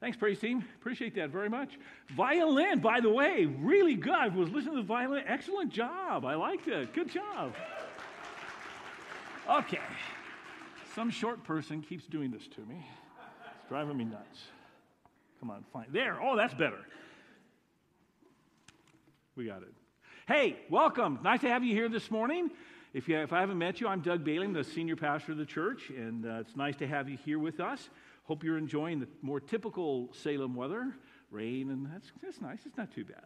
Thanks, praise team. Appreciate that very much. Violin, by the way, really good. I was listening to the violin. Excellent job. I liked it. Good job. Okay. Some short person keeps doing this to me. It's driving me nuts. Come on, fine. There. Oh, that's better. We got it. Hey, welcome. Nice to have you here this morning. If, you, if I haven't met you, I'm Doug Bailey, the senior pastor of the church, and uh, it's nice to have you here with us. Hope you're enjoying the more typical Salem weather, rain, and that's, that's nice. It's not too bad.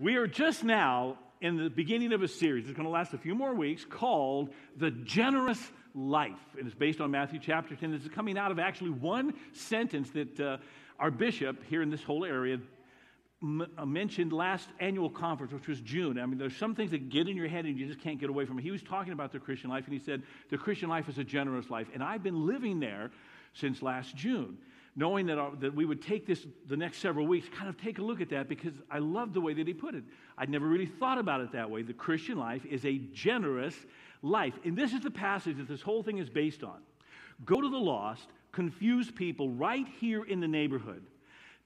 We are just now in the beginning of a series. It's going to last a few more weeks called The Generous Life. And it's based on Matthew chapter 10. It's coming out of actually one sentence that uh, our bishop here in this whole area m- uh, mentioned last annual conference, which was June. I mean, there's some things that get in your head and you just can't get away from it. He was talking about the Christian life, and he said, The Christian life is a generous life. And I've been living there since last June, knowing that, uh, that we would take this the next several weeks, kind of take a look at that because I love the way that he put it. I'd never really thought about it that way. The Christian life is a generous life. And this is the passage that this whole thing is based on. Go to the lost, confuse people right here in the neighborhood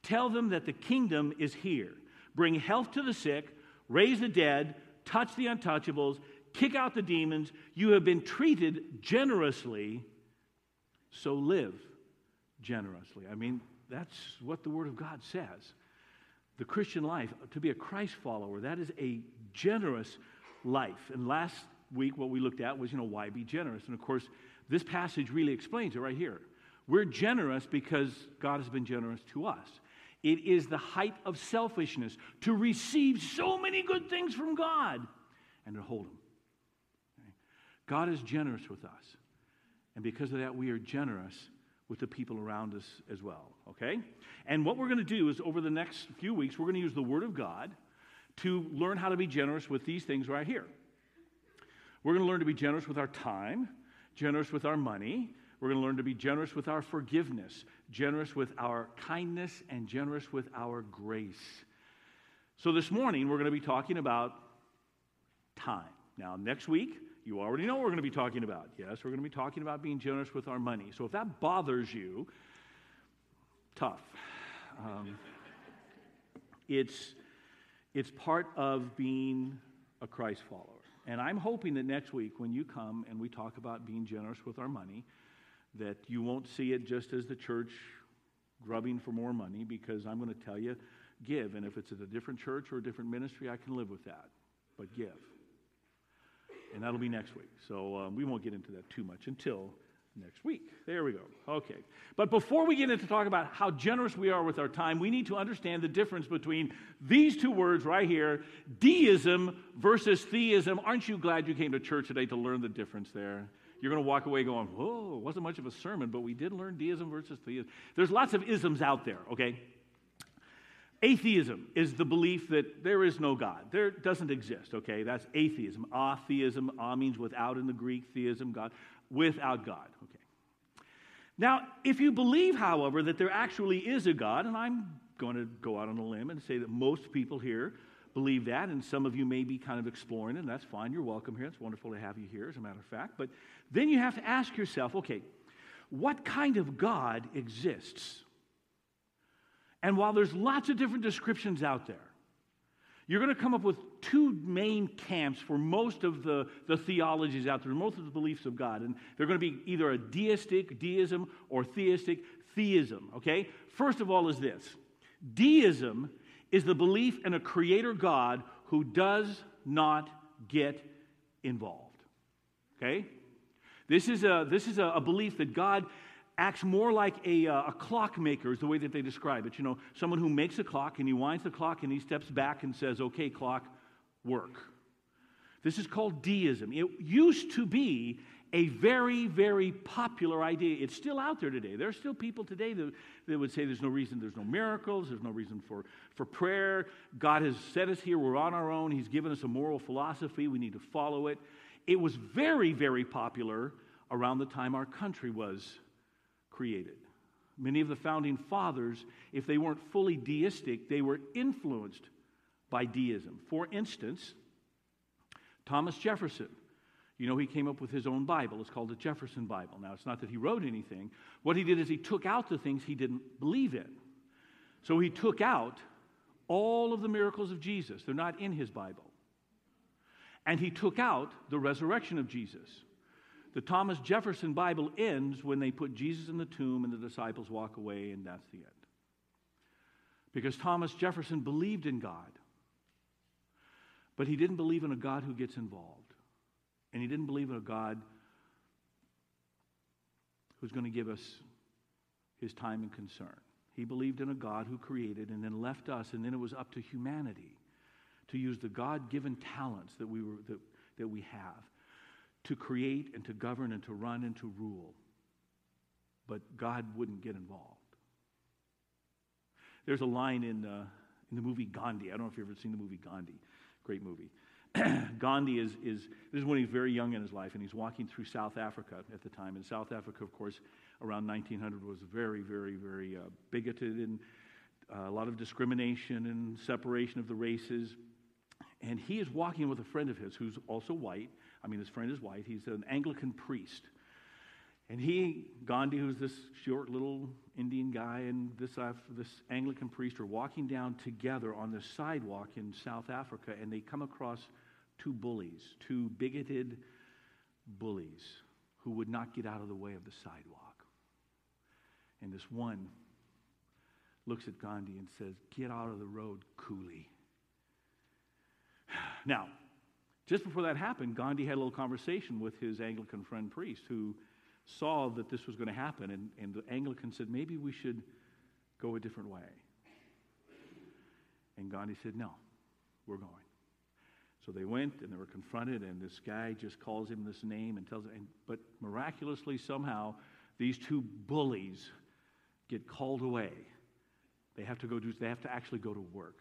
Tell them that the kingdom is here. Bring health to the sick, raise the dead, touch the untouchables, kick out the demons. You have been treated generously, so live generously. I mean, that's what the Word of God says. The Christian life, to be a Christ follower, that is a generous life. And last week, what we looked at was, you know, why be generous? And of course, this passage really explains it right here. We're generous because God has been generous to us. It is the height of selfishness to receive so many good things from God and to hold them. God is generous with us. And because of that, we are generous with the people around us as well. Okay? And what we're going to do is over the next few weeks, we're going to use the Word of God to learn how to be generous with these things right here. We're going to learn to be generous with our time, generous with our money. We're going to learn to be generous with our forgiveness, generous with our kindness, and generous with our grace. So, this morning, we're going to be talking about time. Now, next week, you already know what we're going to be talking about. Yes, we're going to be talking about being generous with our money. So, if that bothers you, tough. Um, it's, it's part of being a Christ follower. And I'm hoping that next week, when you come and we talk about being generous with our money, that you won't see it just as the church grubbing for more money because I'm going to tell you, give. And if it's at a different church or a different ministry, I can live with that. But give. And that'll be next week. So um, we won't get into that too much until next week. There we go. Okay. But before we get into talk about how generous we are with our time, we need to understand the difference between these two words right here deism versus theism. Aren't you glad you came to church today to learn the difference there? you're going to walk away going, whoa, it wasn't much of a sermon, but we did learn deism versus theism. There's lots of isms out there, okay? Atheism is the belief that there is no God. There doesn't exist, okay? That's atheism. Atheism, a means without in the Greek, theism, God, without God, okay? Now, if you believe, however, that there actually is a God, and I'm going to go out on a limb and say that most people here believe that, and some of you may be kind of exploring it, and that's fine. You're welcome here. It's wonderful to have you here, as a matter of fact. But then you have to ask yourself okay, what kind of God exists? And while there's lots of different descriptions out there, you're going to come up with two main camps for most of the, the theologies out there, most of the beliefs of God. And they're going to be either a deistic deism or theistic theism, okay? First of all, is this deism is the belief in a creator God who does not get involved. Okay? This is a, this is a, a belief that God acts more like a, uh, a clockmaker, is the way that they describe it. You know, someone who makes a clock and he winds the clock and he steps back and says, okay, clock, work. This is called deism. It used to be a very, very popular idea. It's still out there today. There are still people today that, that would say there's no reason, there's no miracles, there's no reason for, for prayer. God has set us here, we're on our own. He's given us a moral philosophy, we need to follow it. It was very, very popular around the time our country was created. Many of the founding fathers, if they weren't fully deistic, they were influenced by deism. For instance, Thomas Jefferson you know, he came up with his own Bible. It's called the Jefferson Bible. Now, it's not that he wrote anything. What he did is he took out the things he didn't believe in. So he took out all of the miracles of Jesus. They're not in his Bible. And he took out the resurrection of Jesus. The Thomas Jefferson Bible ends when they put Jesus in the tomb and the disciples walk away, and that's the end. Because Thomas Jefferson believed in God, but he didn't believe in a God who gets involved. And he didn't believe in a God who's going to give us his time and concern. He believed in a God who created and then left us, and then it was up to humanity to use the God given talents that we, were, that, that we have to create and to govern and to run and to rule. But God wouldn't get involved. There's a line in, uh, in the movie Gandhi. I don't know if you've ever seen the movie Gandhi. Great movie. Gandhi is, is, this is when he's very young in his life, and he's walking through South Africa at the time. And South Africa, of course, around 1900 was very, very, very uh, bigoted and uh, a lot of discrimination and separation of the races. And he is walking with a friend of his who's also white. I mean, his friend is white. He's an Anglican priest. And he, Gandhi, who's this short little Indian guy, and this, uh, this Anglican priest are walking down together on the sidewalk in South Africa, and they come across two bullies, two bigoted bullies who would not get out of the way of the sidewalk. And this one looks at Gandhi and says, Get out of the road, coolie. Now, just before that happened, Gandhi had a little conversation with his Anglican friend priest who saw that this was going to happen, and, and the Anglican said, maybe we should go a different way. And Gandhi said, no, we're going. So they went and they were confronted, and this guy just calls him this name and tells him, but miraculously, somehow, these two bullies get called away. They have to go do, they have to actually go to work.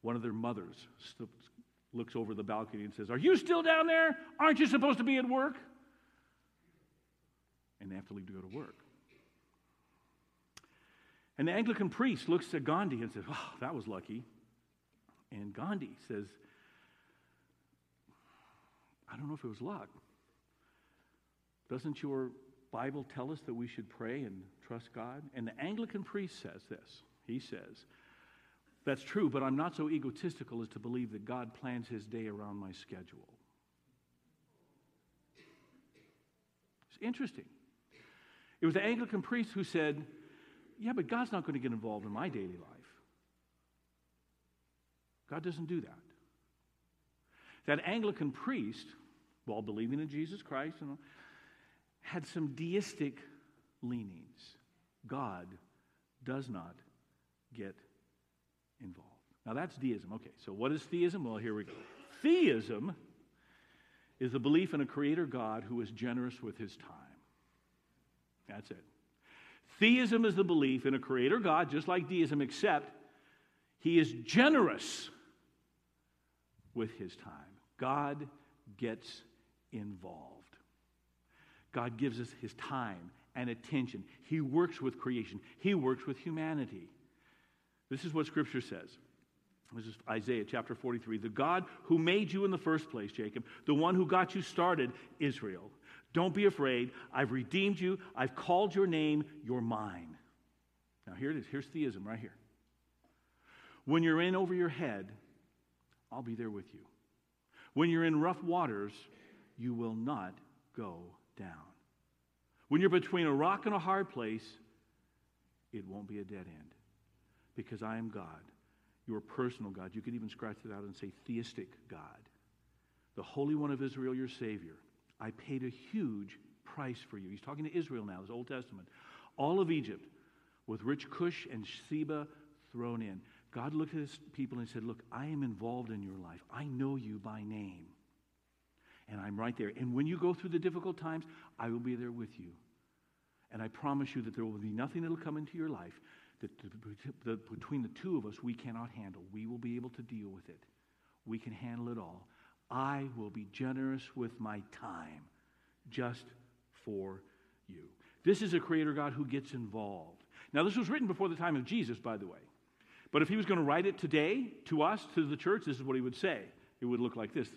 One of their mothers looks over the balcony and says, Are you still down there? Aren't you supposed to be at work? and they have to leave to go to work. And the Anglican priest looks at Gandhi and says, Oh, that was lucky. And Gandhi says, I don't know if it was luck. Doesn't your Bible tell us that we should pray and trust God? And the Anglican priest says this. He says, That's true, but I'm not so egotistical as to believe that God plans his day around my schedule. It's interesting. It was the Anglican priest who said, Yeah, but God's not going to get involved in my daily life. God doesn't do that. That Anglican priest, while believing in Jesus Christ, you know, had some deistic leanings. God does not get involved. Now that's deism. Okay, so what is theism? Well, here we go. Theism is the belief in a creator God who is generous with his time. That's it. Theism is the belief in a creator God, just like deism, except he is generous with his time. God gets involved. God gives us his time and attention. He works with creation, he works with humanity. This is what Scripture says. This is Isaiah chapter 43. The God who made you in the first place, Jacob, the one who got you started, Israel. Don't be afraid. I've redeemed you. I've called your name. You're mine. Now, here it is. Here's theism right here. When you're in over your head, I'll be there with you. When you're in rough waters, you will not go down. When you're between a rock and a hard place, it won't be a dead end because I am God, your personal God. You could even scratch it out and say theistic God, the Holy One of Israel, your Savior. I paid a huge price for you. He's talking to Israel now, this Old Testament. All of Egypt, with rich Cush and Seba thrown in. God looked at his people and said, Look, I am involved in your life. I know you by name. And I'm right there. And when you go through the difficult times, I will be there with you. And I promise you that there will be nothing that will come into your life that, that between the two of us we cannot handle. We will be able to deal with it. We can handle it all. I will be generous with my time just for you. This is a creator God who gets involved. Now, this was written before the time of Jesus, by the way. But if he was going to write it today to us, to the church, this is what he would say. It would look like this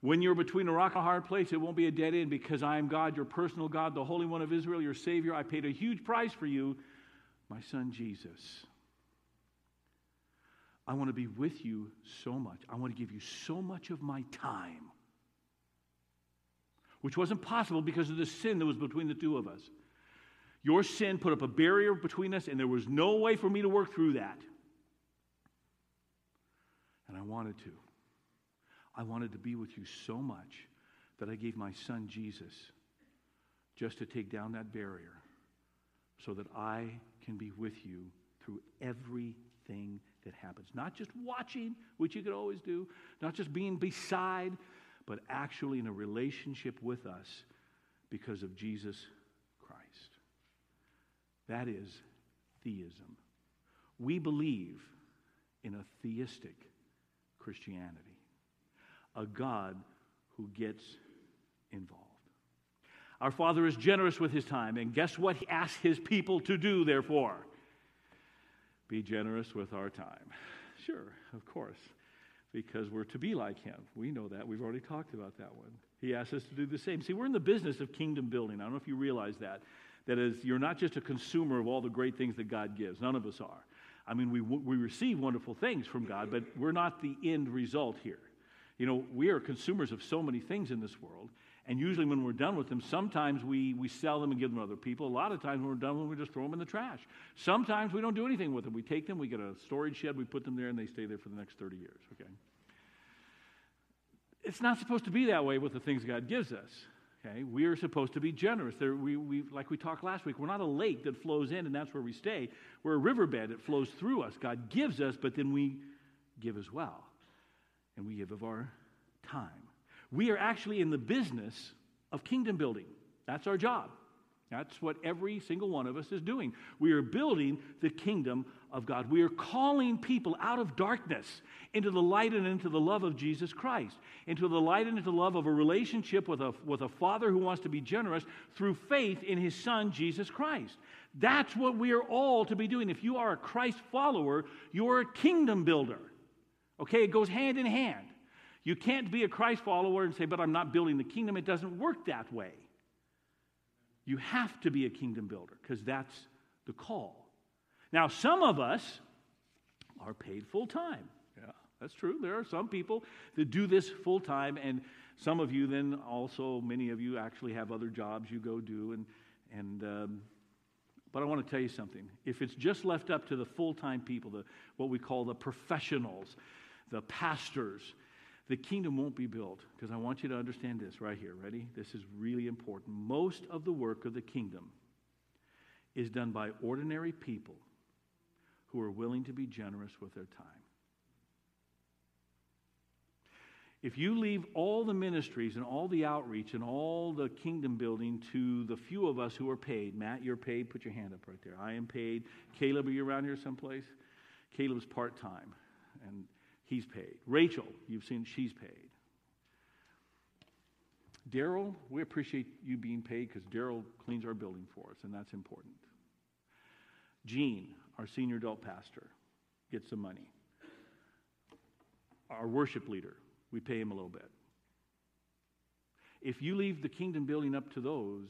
When you're between a rock and a hard place, it won't be a dead end because I am God, your personal God, the Holy One of Israel, your Savior. I paid a huge price for you, my son Jesus. I want to be with you so much. I want to give you so much of my time, which wasn't possible because of the sin that was between the two of us. Your sin put up a barrier between us, and there was no way for me to work through that. And I wanted to. I wanted to be with you so much that I gave my son Jesus just to take down that barrier so that I can be with you through everything that happens. Not just watching, which you could always do, not just being beside, but actually in a relationship with us because of Jesus Christ. That is theism. We believe in a theistic Christianity, a God who gets involved. Our Father is generous with his time, and guess what he asks his people to do, therefore? Be generous with our time. Sure, of course, because we're to be like him. We know that. We've already talked about that one. He asks us to do the same. See, we're in the business of kingdom building. I don't know if you realize that. That is, you're not just a consumer of all the great things that God gives. None of us are. I mean, we, we receive wonderful things from God, but we're not the end result here. You know, we are consumers of so many things in this world, and usually, when we're done with them, sometimes we, we sell them and give them to other people. A lot of times, when we're done with them, we just throw them in the trash. Sometimes we don't do anything with them. We take them, we get a storage shed, we put them there, and they stay there for the next 30 years, okay? It's not supposed to be that way with the things God gives us. Okay, we are supposed to be generous. There, we, we, like we talked last week, we're not a lake that flows in and that's where we stay. We're a riverbed that flows through us. God gives us, but then we give as well. And we give of our time. We are actually in the business of kingdom building. That's our job. That's what every single one of us is doing. We are building the kingdom of God. We are calling people out of darkness into the light and into the love of Jesus Christ, into the light and into the love of a relationship with a, with a father who wants to be generous through faith in his son, Jesus Christ. That's what we are all to be doing. If you are a Christ follower, you're a kingdom builder. Okay, it goes hand in hand. You can't be a Christ follower and say, but I'm not building the kingdom. It doesn't work that way. You have to be a kingdom builder because that's the call. Now, some of us are paid full time. Yeah, that's true. There are some people that do this full time, and some of you then also, many of you actually have other jobs you go do. And, and um, but I want to tell you something. If it's just left up to the full time people, the, what we call the professionals, the pastors, the kingdom won't be built because I want you to understand this right here. Ready? This is really important. Most of the work of the kingdom is done by ordinary people who are willing to be generous with their time. If you leave all the ministries and all the outreach and all the kingdom building to the few of us who are paid, Matt, you're paid, put your hand up right there. I am paid. Caleb, are you around here someplace? Caleb's part time. And he's paid. Rachel, you've seen she's paid. Daryl, we appreciate you being paid because Daryl cleans our building for us, and that's important. Gene, our senior adult pastor, gets some money. Our worship leader, we pay him a little bit. If you leave the kingdom building up to those,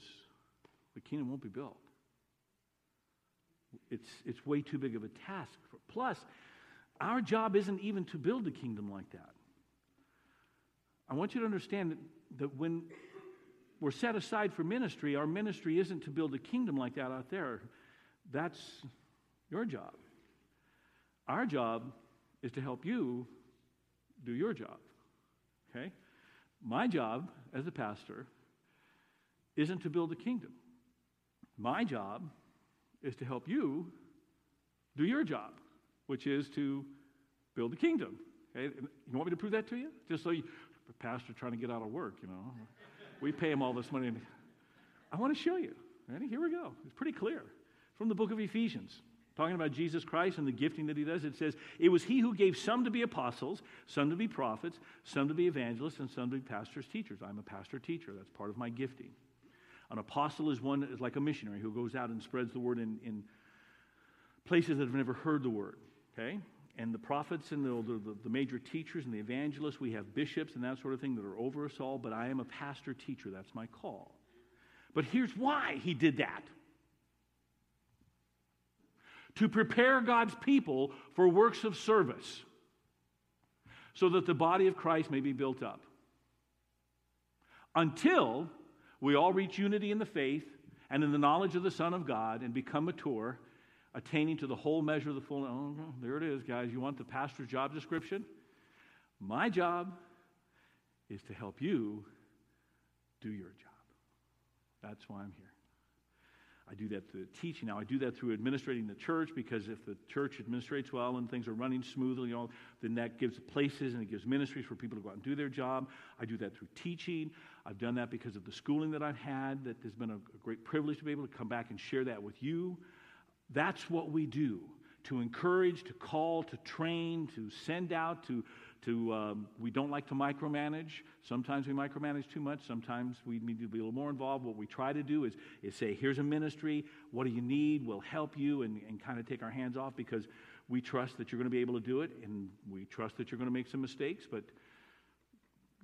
the kingdom won't be built. It's, it's way too big of a task. For, plus, our job isn't even to build a kingdom like that. I want you to understand that, that when we're set aside for ministry, our ministry isn't to build a kingdom like that out there. That's your job. Our job is to help you do your job. Okay? My job as a pastor isn't to build a kingdom. My job is to help you do your job which is to build the kingdom. Okay? You want me to prove that to you? Just so you, pastor trying to get out of work, you know. We pay him all this money. I want to show you. Ready? Here we go. It's pretty clear. From the book of Ephesians, talking about Jesus Christ and the gifting that he does, it says, It was he who gave some to be apostles, some to be prophets, some to be evangelists, and some to be pastors, teachers. I'm a pastor teacher. That's part of my gifting. An apostle is one is like a missionary who goes out and spreads the word in, in places that have never heard the word. Okay? And the prophets and the, the, the, major teachers and the evangelists, we have bishops and that sort of thing that are over us all, but I am a pastor teacher. That's my call. But here's why he did that to prepare God's people for works of service. so that the body of Christ may be built up. Until we all reach unity in the faith and in the knowledge of the Son of God and become mature, attaining to the whole measure of the full. Oh, there it is, guys. You want the pastor's job description? My job is to help you do your job. That's why I'm here. I do that through teaching. Now, I do that through administrating the church because if the church administrates well and things are running smoothly, you know, then that gives places and it gives ministries for people to go out and do their job. I do that through teaching. I've done that because of the schooling that I've had. That has been a, a great privilege to be able to come back and share that with you. That's what we do to encourage, to call, to train, to send out, to to um, we don't like to micromanage. Sometimes we micromanage too much. Sometimes we need to be a little more involved. What we try to do is, is say here's a ministry. What do you need? We'll help you and, and kind of take our hands off because we trust that you're going to be able to do it and we trust that you're going to make some mistakes but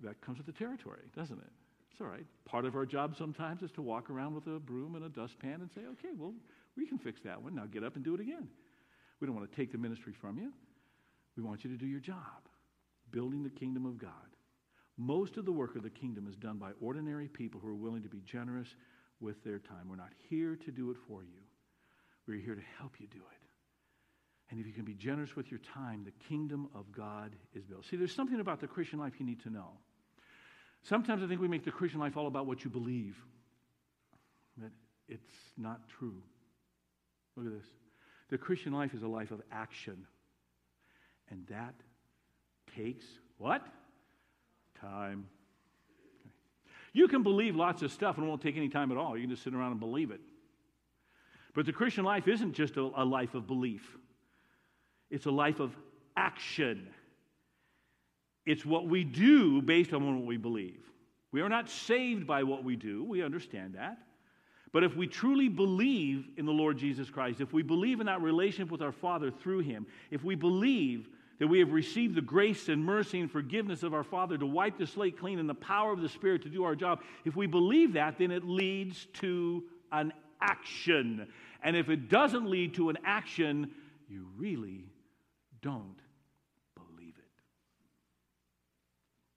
that comes with the territory doesn't it? It's all right. Part of our job sometimes is to walk around with a broom and a dustpan and say okay well we can fix that one now get up and do it again we don't want to take the ministry from you we want you to do your job building the kingdom of God. Most of the work of the kingdom is done by ordinary people who are willing to be generous with their time. We're not here to do it for you, we're here to help you do it. And if you can be generous with your time, the kingdom of God is built. See, there's something about the Christian life you need to know. Sometimes I think we make the Christian life all about what you believe, but it's not true. Look at this. The Christian life is a life of action, and that takes what? Time. Okay. You can believe lots of stuff and it won't take any time at all. You can just sit around and believe it. But the Christian life isn't just a, a life of belief, it's a life of action. It's what we do based on what we believe. We are not saved by what we do, we understand that. But if we truly believe in the Lord Jesus Christ, if we believe in that relationship with our Father through Him, if we believe that we have received the grace and mercy and forgiveness of our Father to wipe the slate clean and the power of the Spirit to do our job, if we believe that, then it leads to an action. And if it doesn't lead to an action, you really don't believe it.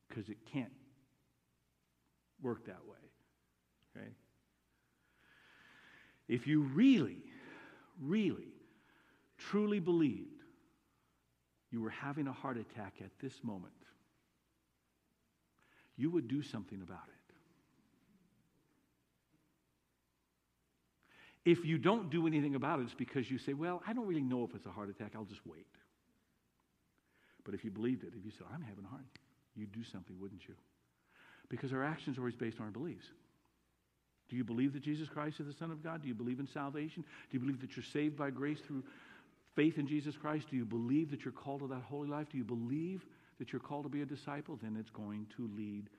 Because it can't work that way. Okay? If you really, really, truly believed you were having a heart attack at this moment, you would do something about it. If you don't do anything about it, it's because you say, Well, I don't really know if it's a heart attack, I'll just wait. But if you believed it, if you said, I'm having a heart, you'd do something, wouldn't you? Because our actions are always based on our beliefs. Do you believe that Jesus Christ is the Son of God? Do you believe in salvation? Do you believe that you're saved by grace through faith in Jesus Christ? Do you believe that you're called to that holy life? Do you believe that you're called to be a disciple? Then it's going to lead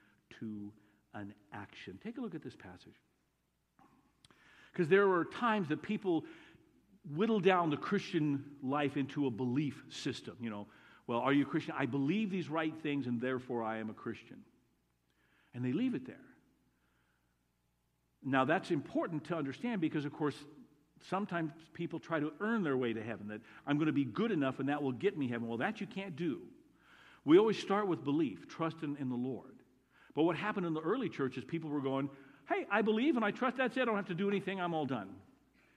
to an action. Take a look at this passage. Because there are times that people whittle down the Christian life into a belief system. You know, well, are you a Christian? I believe these right things and therefore I am a Christian. And they leave it there. Now, that's important to understand because, of course, sometimes people try to earn their way to heaven, that I'm going to be good enough and that will get me heaven. Well, that you can't do. We always start with belief, trust in, in the Lord. But what happened in the early churches, people were going, hey, I believe and I trust, that's it, I don't have to do anything, I'm all done.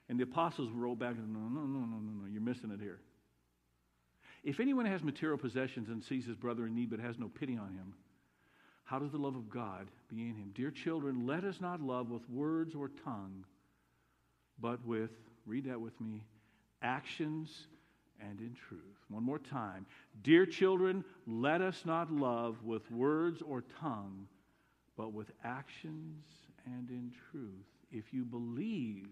And the apostles rolled back no, no, no, no, no, no, you're missing it here. If anyone has material possessions and sees his brother in need but has no pity on him, how does the love of God be in him? Dear children, let us not love with words or tongue, but with, read that with me, actions and in truth. One more time. Dear children, let us not love with words or tongue, but with actions and in truth. If you believe,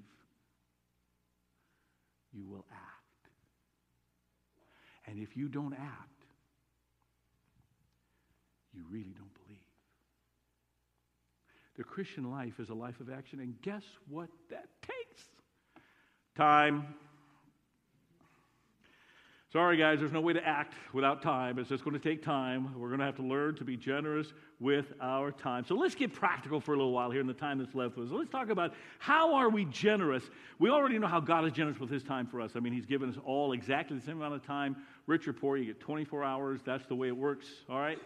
you will act. And if you don't act, you really don't believe. The Christian life is a life of action, and guess what that takes? Time. Sorry, guys, there's no way to act without time. It's just going to take time. We're going to have to learn to be generous with our time. So let's get practical for a little while here in the time that's left with us. Let's talk about how are we generous. We already know how God is generous with his time for us. I mean, he's given us all exactly the same amount of time. Rich or poor, you get 24 hours. That's the way it works, all right?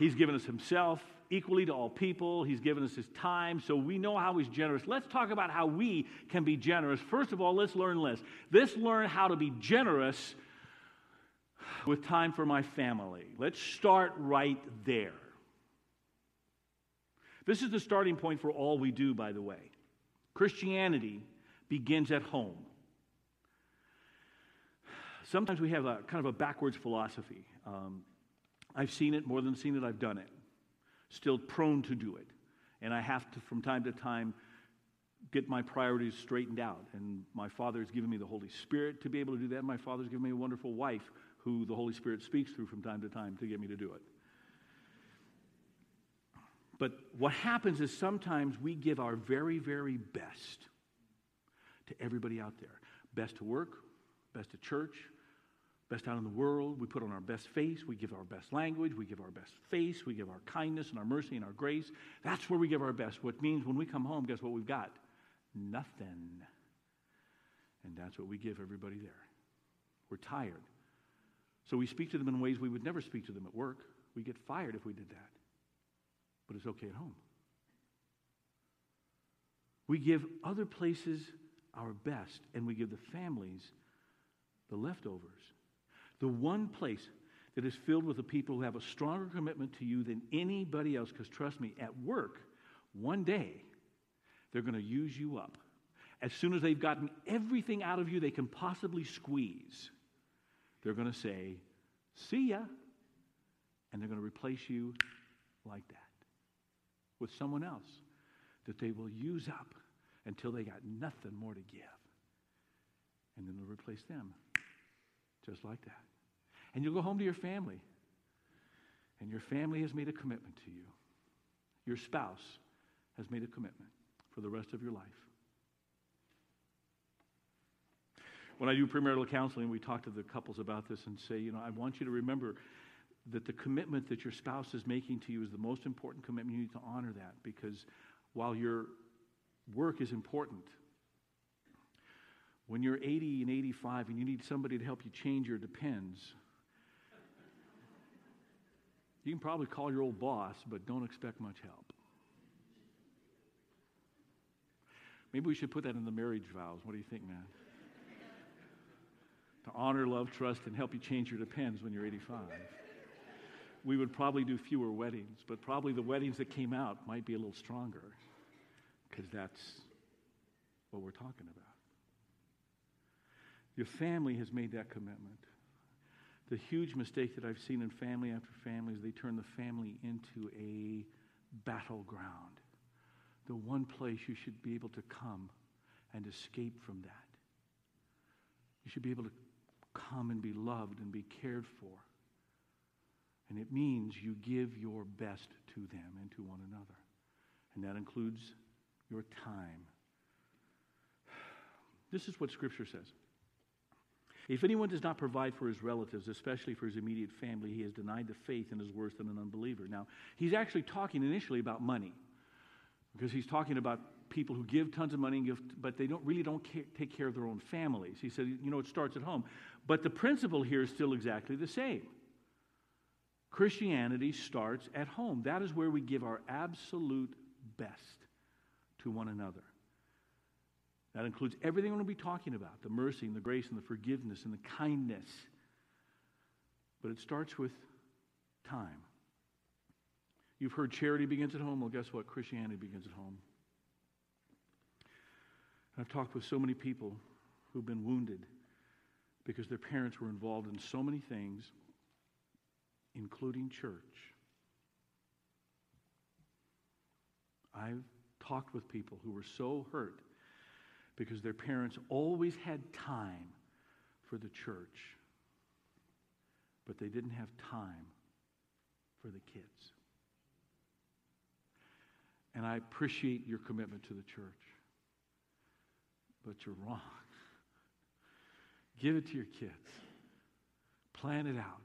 He's given us himself equally to all people. He's given us his time, so we know how he's generous. Let's talk about how we can be generous. First of all, let's learn this. Let's learn how to be generous with time for my family. Let's start right there. This is the starting point for all we do, by the way. Christianity begins at home. Sometimes we have a kind of a backwards philosophy. Um, I've seen it more than seen it, I've done it. Still prone to do it. And I have to, from time to time, get my priorities straightened out. And my Father has given me the Holy Spirit to be able to do that. My Father's given me a wonderful wife who the Holy Spirit speaks through from time to time to get me to do it. But what happens is sometimes we give our very, very best to everybody out there best to work, best to church, best out in the world. We put on our best face. We give our best language. We give our best face. We give our kindness and our mercy and our grace. That's where we give our best. What means when we come home, guess what we've got? Nothing. And that's what we give everybody there. We're tired. So we speak to them in ways we would never speak to them at work. We get fired if we did that. But it's okay at home. We give other places our best, and we give the families the leftovers. The one place that is filled with the people who have a stronger commitment to you than anybody else, because trust me, at work, one day, they're going to use you up. As soon as they've gotten everything out of you they can possibly squeeze, they're going to say, See ya. And they're going to replace you like that with someone else that they will use up until they got nothing more to give. And then they'll replace them just like that. And you'll go home to your family. And your family has made a commitment to you. Your spouse has made a commitment for the rest of your life. When I do premarital counseling, we talk to the couples about this and say, you know, I want you to remember that the commitment that your spouse is making to you is the most important commitment. You need to honor that because while your work is important, when you're 80 and 85 and you need somebody to help you change your depends, you can probably call your old boss, but don't expect much help. Maybe we should put that in the marriage vows. What do you think, man? to honor, love, trust, and help you change your depends when you're 85. We would probably do fewer weddings, but probably the weddings that came out might be a little stronger because that's what we're talking about. Your family has made that commitment. The huge mistake that I've seen in family after family is they turn the family into a battleground. The one place you should be able to come and escape from that. You should be able to come and be loved and be cared for. And it means you give your best to them and to one another. And that includes your time. This is what Scripture says. If anyone does not provide for his relatives, especially for his immediate family, he has denied the faith and is worse than an unbeliever. Now, he's actually talking initially about money because he's talking about people who give tons of money, give, but they don't really don't care, take care of their own families. He said, you know, it starts at home. But the principle here is still exactly the same. Christianity starts at home. That is where we give our absolute best to one another. That includes everything we're going to be talking about the mercy and the grace and the forgiveness and the kindness. But it starts with time. You've heard charity begins at home. Well, guess what? Christianity begins at home. I've talked with so many people who've been wounded because their parents were involved in so many things, including church. I've talked with people who were so hurt because their parents always had time for the church, but they didn't have time for the kids. And I appreciate your commitment to the church, but you're wrong. Give it to your kids. plan it out.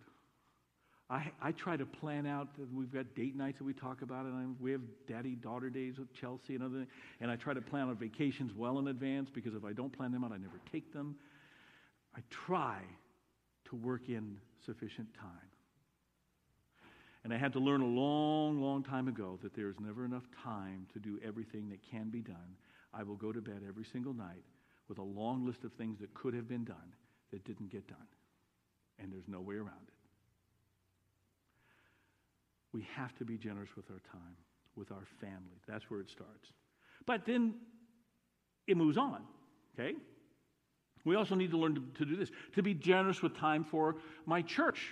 I, I try to plan out, we've got date nights that we talk about, and I, we have daddy daughter days with Chelsea and other things. and I try to plan our vacations well in advance because if I don't plan them out, I never take them. I try to work in sufficient time. And I had to learn a long, long time ago that there's never enough time to do everything that can be done. I will go to bed every single night with a long list of things that could have been done that didn't get done. And there's no way around it. We have to be generous with our time, with our family. That's where it starts. But then it moves on, okay? We also need to learn to, to, do this to be generous with time for my church.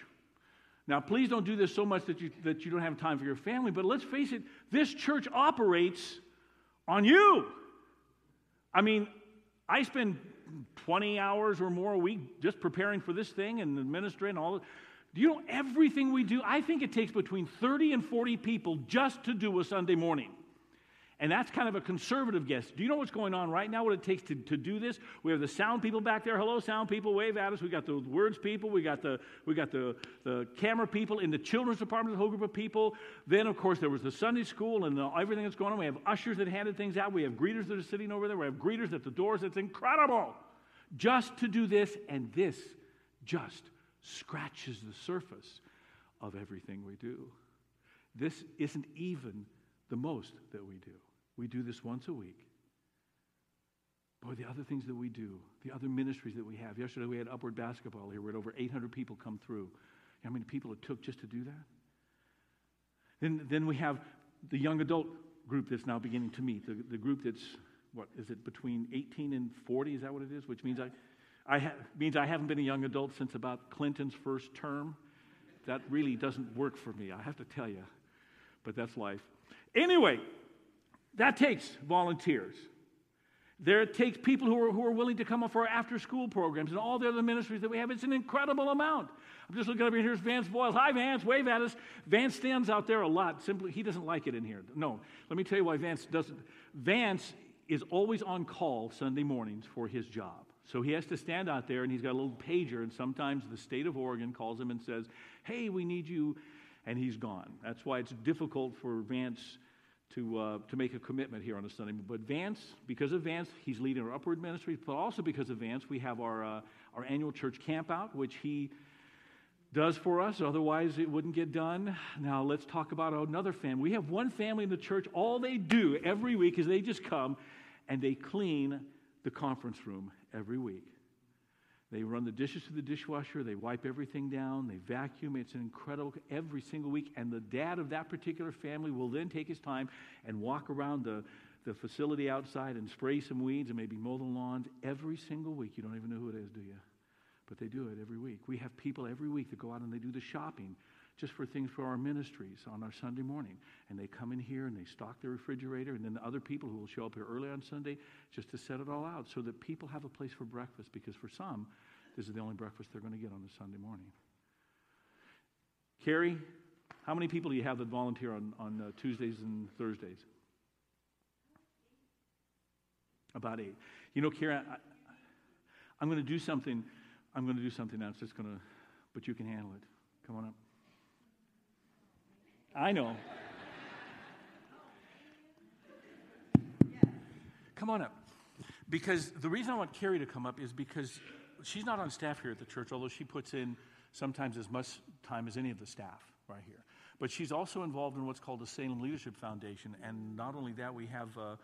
Now, please don't do this so much that you, that you don't have time for your family, but let's face it, this church operates on you. I mean, I spend 20 hours or more a week just preparing for this thing and administering all. Do you know everything we do? I think it takes between 30 and 40 people just to do a Sunday morning. And that's kind of a conservative guess. Do you know what's going on right now, what it takes to, to do this? We have the sound people back there. Hello, sound people, wave at us. We got the words people. We got the, we got the, the camera people. In the children's department, a whole group of people. Then, of course, there was the Sunday school and the, everything that's going on. We have ushers that handed things out. We have greeters that are sitting over there. We have greeters at the doors. It's incredible. Just to do this, and this just scratches the surface of everything we do. This isn't even the most that we do. We do this once a week. Boy, the other things that we do, the other ministries that we have. Yesterday we had Upward Basketball here. We had over 800 people come through. How many people it took just to do that? Then, then we have the young adult group that's now beginning to meet. The, the group that's, what, is it between 18 and 40? Is that what it is? Which means I, I ha- means I haven't been a young adult since about Clinton's first term. That really doesn't work for me, I have to tell you. But that's life. Anyway, that takes volunteers. There it takes people who are, who are willing to come up for after school programs and all the other ministries that we have. It's an incredible amount. I'm just looking up here. Here's Vance Boyle. Hi, Vance. Wave at us. Vance stands out there a lot. Simply, he doesn't like it in here. No, let me tell you why Vance doesn't. Vance is always on call Sunday mornings for his job. So he has to stand out there and he's got a little pager, and sometimes the state of Oregon calls him and says, Hey, we need you, and he's gone. That's why it's difficult for Vance to, uh, to make a commitment here on a Sunday. But Vance, because of Vance, he's leading our upward ministry, but also because of Vance, we have our, uh, our annual church campout, which he does for us, otherwise it wouldn't get done. Now let's talk about another family. We have one family in the church, all they do every week is they just come and they clean the conference room every week. They run the dishes to the dishwasher, they wipe everything down, they vacuum. It's an incredible every single week. And the dad of that particular family will then take his time and walk around the, the facility outside and spray some weeds and maybe mow the lawns every single week. You don't even know who it is, do you? But they do it every week. We have people every week that go out and they do the shopping just for things for our ministries on our Sunday morning. And they come in here and they stock the refrigerator, and then the other people who will show up here early on Sunday just to set it all out so that people have a place for breakfast because for some, this is the only breakfast they're going to get on a Sunday morning. Carrie, how many people do you have that volunteer on, on uh, Tuesdays and Thursdays? About eight. You know, Carrie, I, I'm going to do something. I'm going to do something else. It's just going to, but you can handle it. Come on up. I know. Come on up. Because the reason I want Carrie to come up is because she's not on staff here at the church, although she puts in sometimes as much time as any of the staff right here. But she's also involved in what's called the Salem Leadership Foundation. And not only that, we have uh,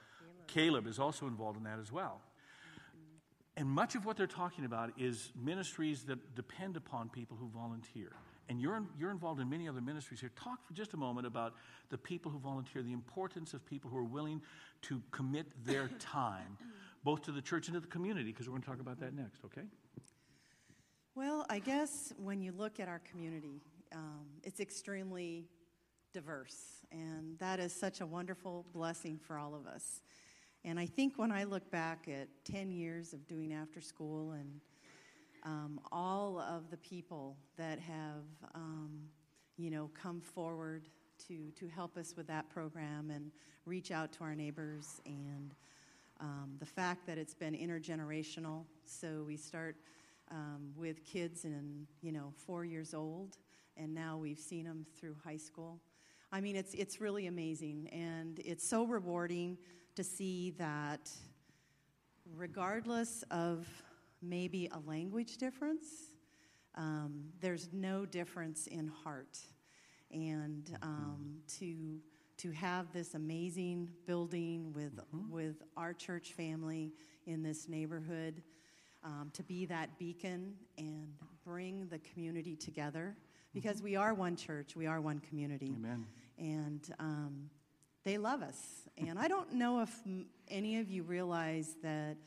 Caleb is also involved in that as well. And much of what they're talking about is ministries that depend upon people who volunteer and you're, you're involved in many other ministries here. Talk for just a moment about the people who volunteer, the importance of people who are willing to commit their time, both to the church and to the community, because we're going to talk about that next, okay? Well, I guess when you look at our community, um, it's extremely diverse, and that is such a wonderful blessing for all of us. And I think when I look back at 10 years of doing after school and um, all of the people that have, um, you know, come forward to, to help us with that program and reach out to our neighbors and um, the fact that it's been intergenerational. So we start um, with kids in, you know four years old, and now we've seen them through high school. I mean, it's it's really amazing, and it's so rewarding to see that, regardless of maybe a language difference, um, there's no difference in heart, and um, to to have this amazing building with Mhm. with our church family in this neighborhood, um, to be that beacon and bring the community together, because we are one church, we are one community, Amen. and um, they love us. And I don't know if m- any of you realize that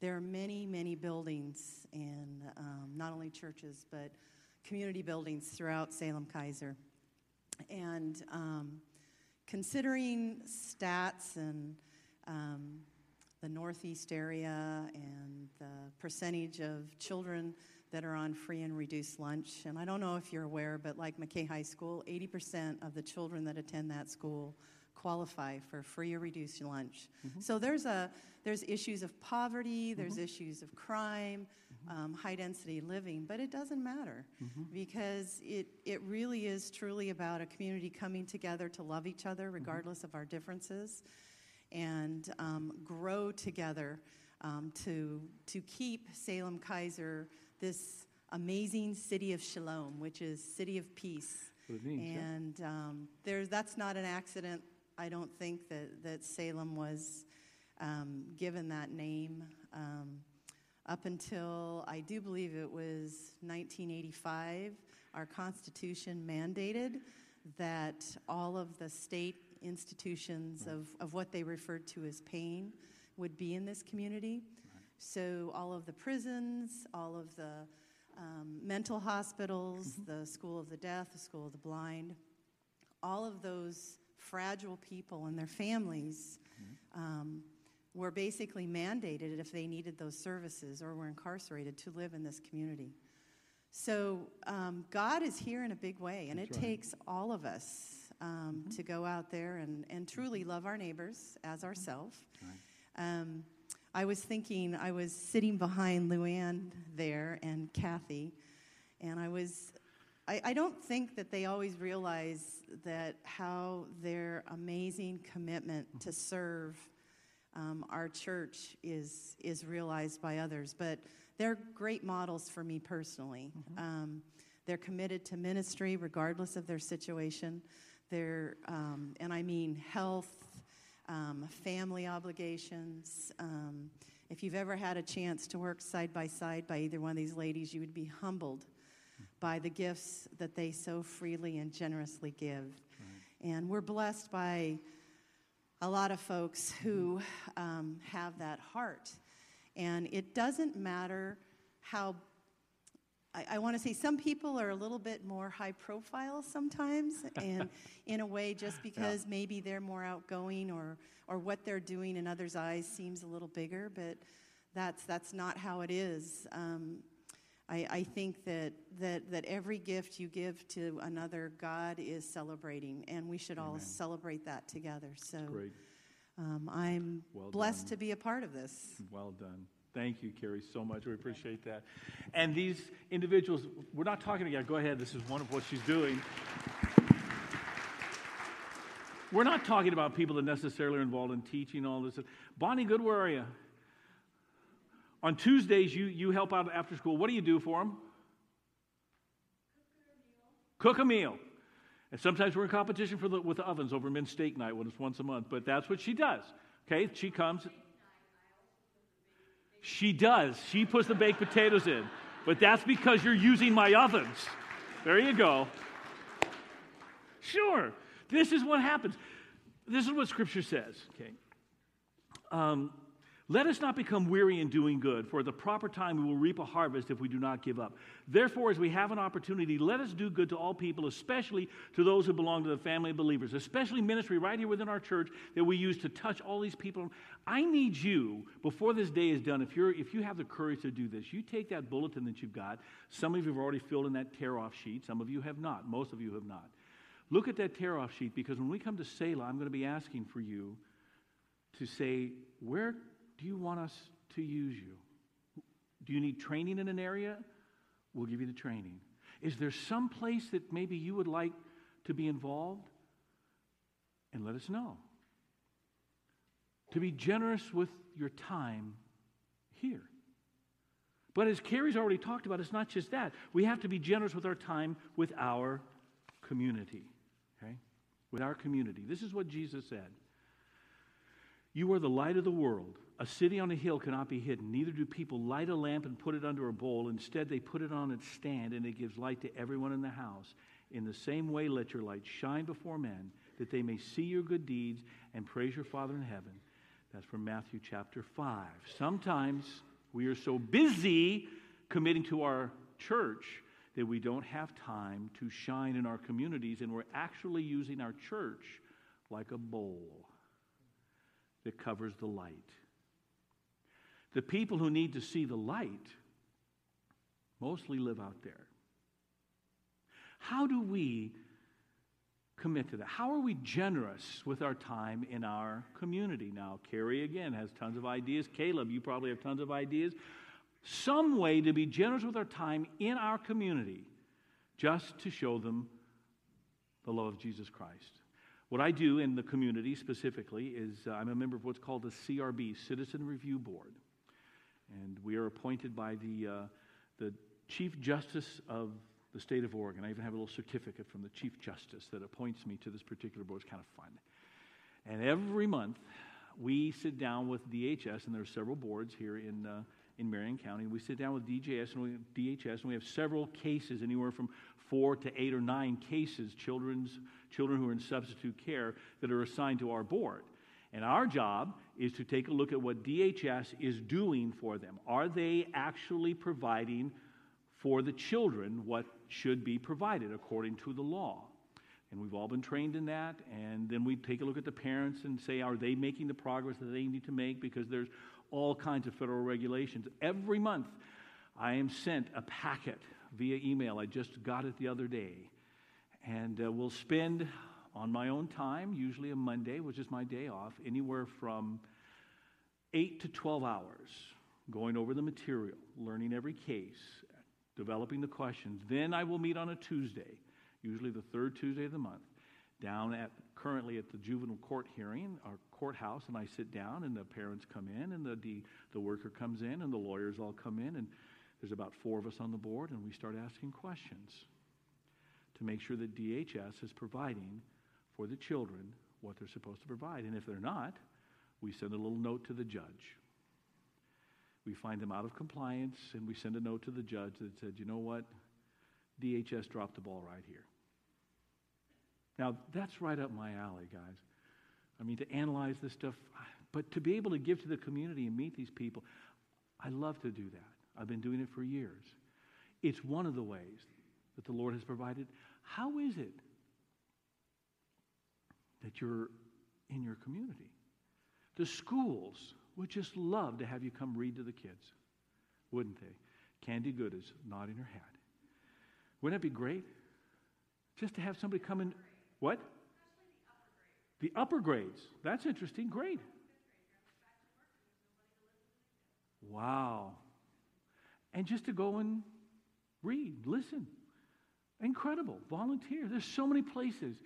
there are many, many buildings, and um, not only churches, but community buildings throughout Salem Keizer. And um, considering stats and um, the Northeast area and the percentage of children that are on free and reduced lunch, and I don't know if you're aware, but like McKay High School, 80% of the children that attend that school qualify for free or reduced lunch. So there's a there's issues of poverty, there's issues of crime, um, high density living, but it doesn't matter because it it really is truly about a community coming together to love each other regardless of our differences, and um, grow together um, to to keep Salem Keizer this amazing city of shalom, which is city of peace. Means. yeah. And um, there's, that's not an accident. I don't think that, that Salem was um, given that name. Um, up until, I do believe it was 1985, our Constitution mandated that all of the state institutions of, of what they referred to as pain would be in this community. So all of the prisons, all of the um, mental hospitals, the School of the Deaf, the School of the Blind, all of those fragile people and their families um, were basically mandated if they needed those services or were incarcerated to live in this community. So um, God is here in a big way, and That's it right. takes all of us um, to go out there and, and truly love our neighbors as ourselves. Um, I was thinking, I was sitting behind Luann there and Kathy, and I was, I, I don't think that they always realize that how their amazing commitment to serve um, our church is, is realized by others. But they're great models for me personally. Um, they're committed to ministry regardless of their situation. They're, um, and I mean health, um, family obligations. Um, if you've ever had a chance to work side by side by either one of these ladies, you would be humbled by the gifts that they so freely and generously give. And we're blessed by a lot of folks who um, have that heart. And it doesn't matter how I, I want to say some people are a little bit more high profile sometimes, and in a way, just because maybe they're more outgoing or, or what they're doing in others' eyes seems a little bigger, but that's, that's not how it is. Um, I, I think that, that, that every gift you give to another, God is celebrating, and we should all celebrate that together. So Great. um, I'm Well blessed done. to be a part of this. Well done. Thank you, Carrie, so much. We appreciate that. And these individuals, we're not talking together. Go ahead. This is one of what she's doing. We're not talking about people that necessarily are involved in teaching all this. Bonnie Good, where are you? On Tuesdays, you, you help out after school. What do you do for them? Cook a meal. Cook a meal. And sometimes we're in competition for the, with the ovens over men's steak night when it's once a month, but that's what she does. Okay, she comes. She does. She puts the baked potatoes in. But that's because you're using my ovens. There you go. Sure. This is what happens. This is what Scripture says. Okay. Um, let us not become weary in doing good, for at the proper time we will reap a harvest if we do not give up. Therefore, as we have an opportunity, let us do good to all people, especially to those who belong to the family of believers, especially ministry right here within our church that we use to touch all these people. I need you, before this day is done, if, you're, if you have the courage to do this, you take that bulletin that you've got. Some of you have already filled in that tear off sheet, some of you have not, most of you have not. Look at that tear off sheet because when we come to Selah, I'm going to be asking for you to say, where do you want us to use you? Do you need training in an area? we'll give you the training. Is there some place that maybe you would like to be involved? And let us know. To be generous with your time here. But as Carrie's already talked about, it's not just that. We have to be generous with our time with our community. Okay? With our community. This is what Jesus said. You are the light of the world. A city on a hill cannot be hidden. Neither do people light a lamp and put it under a bowl. Instead, they put it on its stand, and it gives light to everyone in the house. In the same way, let your light shine before men, that they may see your good deeds and praise your Father in heaven. That's from Matthew chapter 5. Sometimes we are so busy committing to our church that we don't have time to shine in our communities, and we're actually using our church like a bowl that covers the light. The people who need to see the light mostly live out there. How do we commit to that? How are we generous with our time in our community? Now, Carrie again has tons of ideas. Caleb, you probably have tons of ideas. Some way to be generous with our time in our community just to show them the love of Jesus Christ. What I do in the community specifically is uh, I'm a member of what's called the CRB, Citizen Review Board. And we are appointed by the, uh, the Chief Justice of the state of Oregon. I even have a little certificate from the Chief Justice that appoints me to this particular board. It's kind of fun. And every month, we sit down with DHS, and there are several boards here in, uh, in Marion County. We sit down with DJS and we, DHS, and we have several cases, anywhere from four to eight or nine cases, children's, children who are in substitute care, that are assigned to our board. And our job is to take a look at what DHS is doing for them. Are they actually providing for the children what should be provided according to the law? And we've all been trained in that. And then we take a look at the parents and say, are they making the progress that they need to make? Because there's all kinds of federal regulations. Every month, I am sent a packet via email. I just got it the other day. And uh, we'll spend on my own time, usually a Monday, which is my day off, anywhere from 8 to 12 hours going over the material, learning every case, developing the questions. Then I will meet on a Tuesday, usually the third Tuesday of the month, down at currently at the juvenile court hearing, our courthouse, and I sit down, and the parents come in, and the, the, the worker comes in, and the lawyers all come in, and there's about four of us on the board, and we start asking questions to make sure that DHS is providing for the children what they're supposed to provide. And if they're not, we send a little note to the judge. We find them out of compliance, and we send a note to the judge that said, you know what? DHS dropped the ball right here. Now, that's right up my alley, guys. I mean, to analyze this stuff, but to be able to give to the community and meet these people, I love to do that. I've been doing it for years. It's one of the ways that the Lord has provided. How is it that you're in your community? The schools would just love to have you come read to the kids, wouldn't they? Candy Good is nodding her head. Wouldn't that be great? Just to have somebody come and what? The upper grades. That's interesting. Great. Wow. And just to go and read, listen. Incredible. Volunteer. There's so many places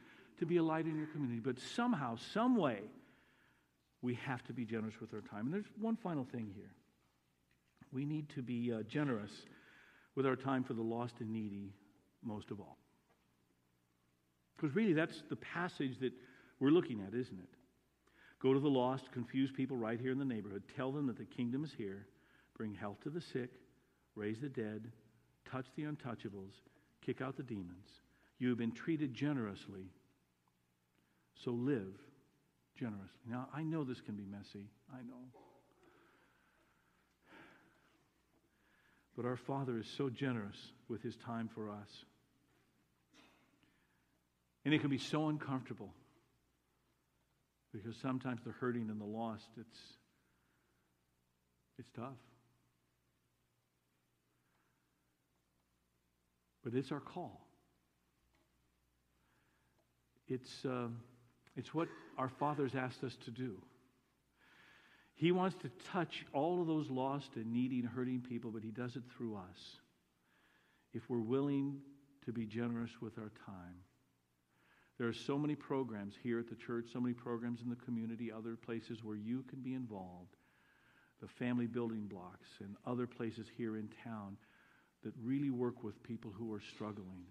to be a light in your community, but somehow, some way, we have to be generous with our time. And there's one final thing here. We need to be uh, generous with our time for the lost and needy most of all. Because really, that's the passage that we're looking at, isn't it? Go to the lost, confuse people right here in the neighborhood. Tell them that the kingdom is here. Bring health to the sick, raise the dead, touch the untouchables, kick out the demons. You have been treated generously, so live generously. Now, I know this can be messy. I know. But our Father is so generous with his time for us. And it can be so uncomfortable because sometimes the hurting and the lost, it's, it's tough. But it's our call. It's, uh, it's what our Father's asked us to do. He wants to touch all of those lost and needy and hurting people, but He does it through us. if we're willing to be generous with our time. There are so many programs here at the church, so many programs in the community, other places where you can be involved. The family building blocks and other places here in town that really work with people who are struggling.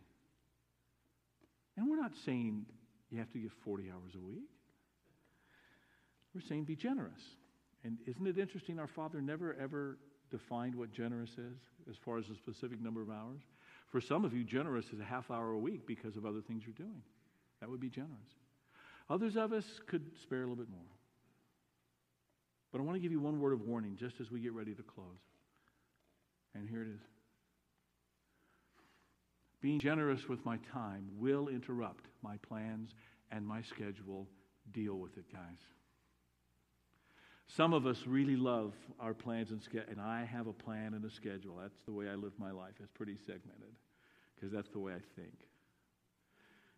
And we're not saying you have to give 40 hours a week. We're saying be generous. And isn't it interesting? Our Father never ever defined what generous is as far as a specific number of hours. For some of you, generous is a half hour a week because of other things you're doing. That would be generous. Others of us could spare a little bit more. But I want to give you one word of warning just as we get ready to close. And here it is. Being generous with my time will interrupt my plans and my schedule. Deal with it, guys. Some of us really love our plans and schedule, and I have a plan and a schedule. That's the way I live my life. It's pretty segmented because that's the way I think.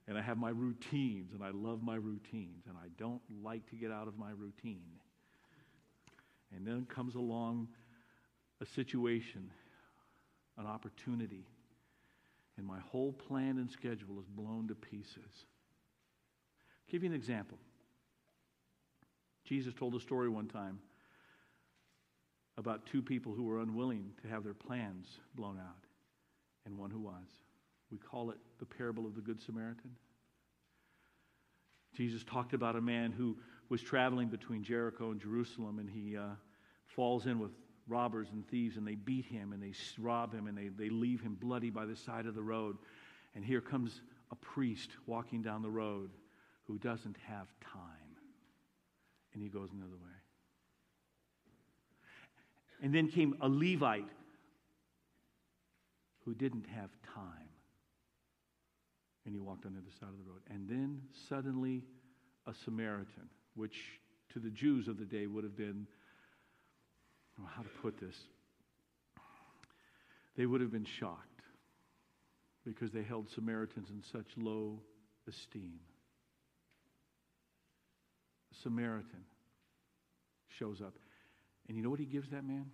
And I have my routines, and I love my routines, and I don't like to get out of my routine. And then comes along a situation, an opportunity, and my whole plan and schedule is blown to pieces. I'll give you an example. Jesus told a story one time about two people who were unwilling to have their plans blown out, and one who was. We call it the parable of the Good Samaritan. Jesus talked about a man who was traveling between Jericho and Jerusalem, and he uh, falls in with robbers and thieves, and they beat him and they rob him and they, they leave him bloody by the side of the road. And here comes a priest walking down the road who doesn't have time. And he goes another way. And then came a Levite who didn't have time. And he walked on the other side of the road. And then suddenly a Samaritan, which to the Jews of the day would have been how to put this. They would have been shocked because they held Samaritans in such low esteem. A Samaritan shows up. And you know what he gives that man?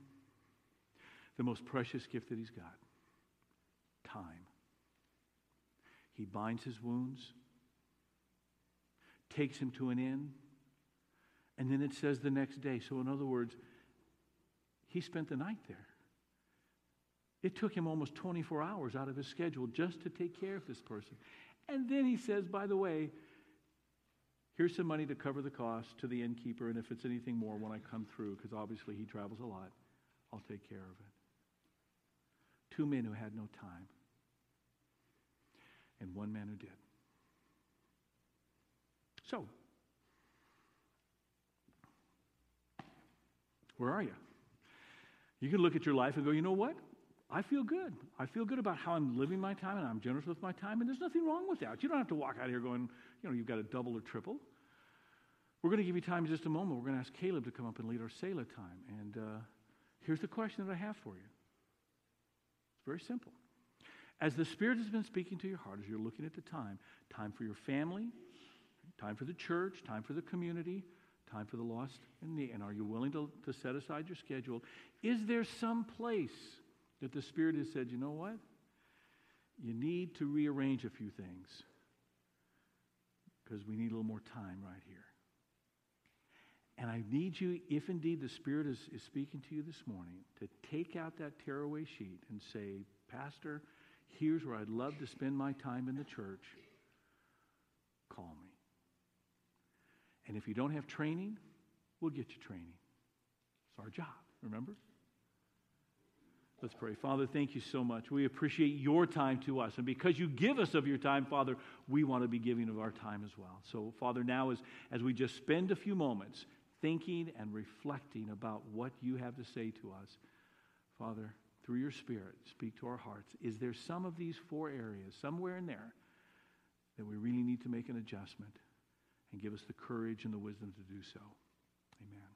The most precious gift that he's got time. He binds his wounds, takes him to an inn, and then it says the next day. So, in other words, he spent the night there. It took him almost 24 hours out of his schedule just to take care of this person. And then he says, by the way, here's some money to cover the cost to the innkeeper, and if it's anything more when I come through, because obviously he travels a lot, I'll take care of it. Two men who had no time, and one man who did. So, where are you? You can look at your life and go, you know what? I feel good. I feel good about how I'm living my time and I'm generous with my time, and there's nothing wrong with that. You don't have to walk out here going, you know, you've got a double or triple. We're going to give you time in just a moment. We're going to ask Caleb to come up and lead our Selah time. And uh, here's the question that I have for you it's very simple. As the Spirit has been speaking to your heart, as you're looking at the time, time for your family, time for the church, time for the community, time for the lost and the and are you willing to, to set aside your schedule? Is there some place that the spirit has said you know what? You need to rearrange a few things because we need a little more time right here. And i need you if indeed the spirit is, is speaking to you this morning to take out that tearaway sheet and say pastor here's where i'd love to spend my time in the church. Call me and if you don't have training, we'll get you training. It's our job, remember? Let's pray. Father, thank you so much. We appreciate your time to us. And because you give us of your time, Father, we want to be giving of our time as well. So, Father, now as, as we just spend a few moments thinking and reflecting about what you have to say to us, Father, through your Spirit, speak to our hearts. Is there some of these four areas, somewhere in there, that we really need to make an adjustment? And give us the courage and the wisdom to do so. Amen.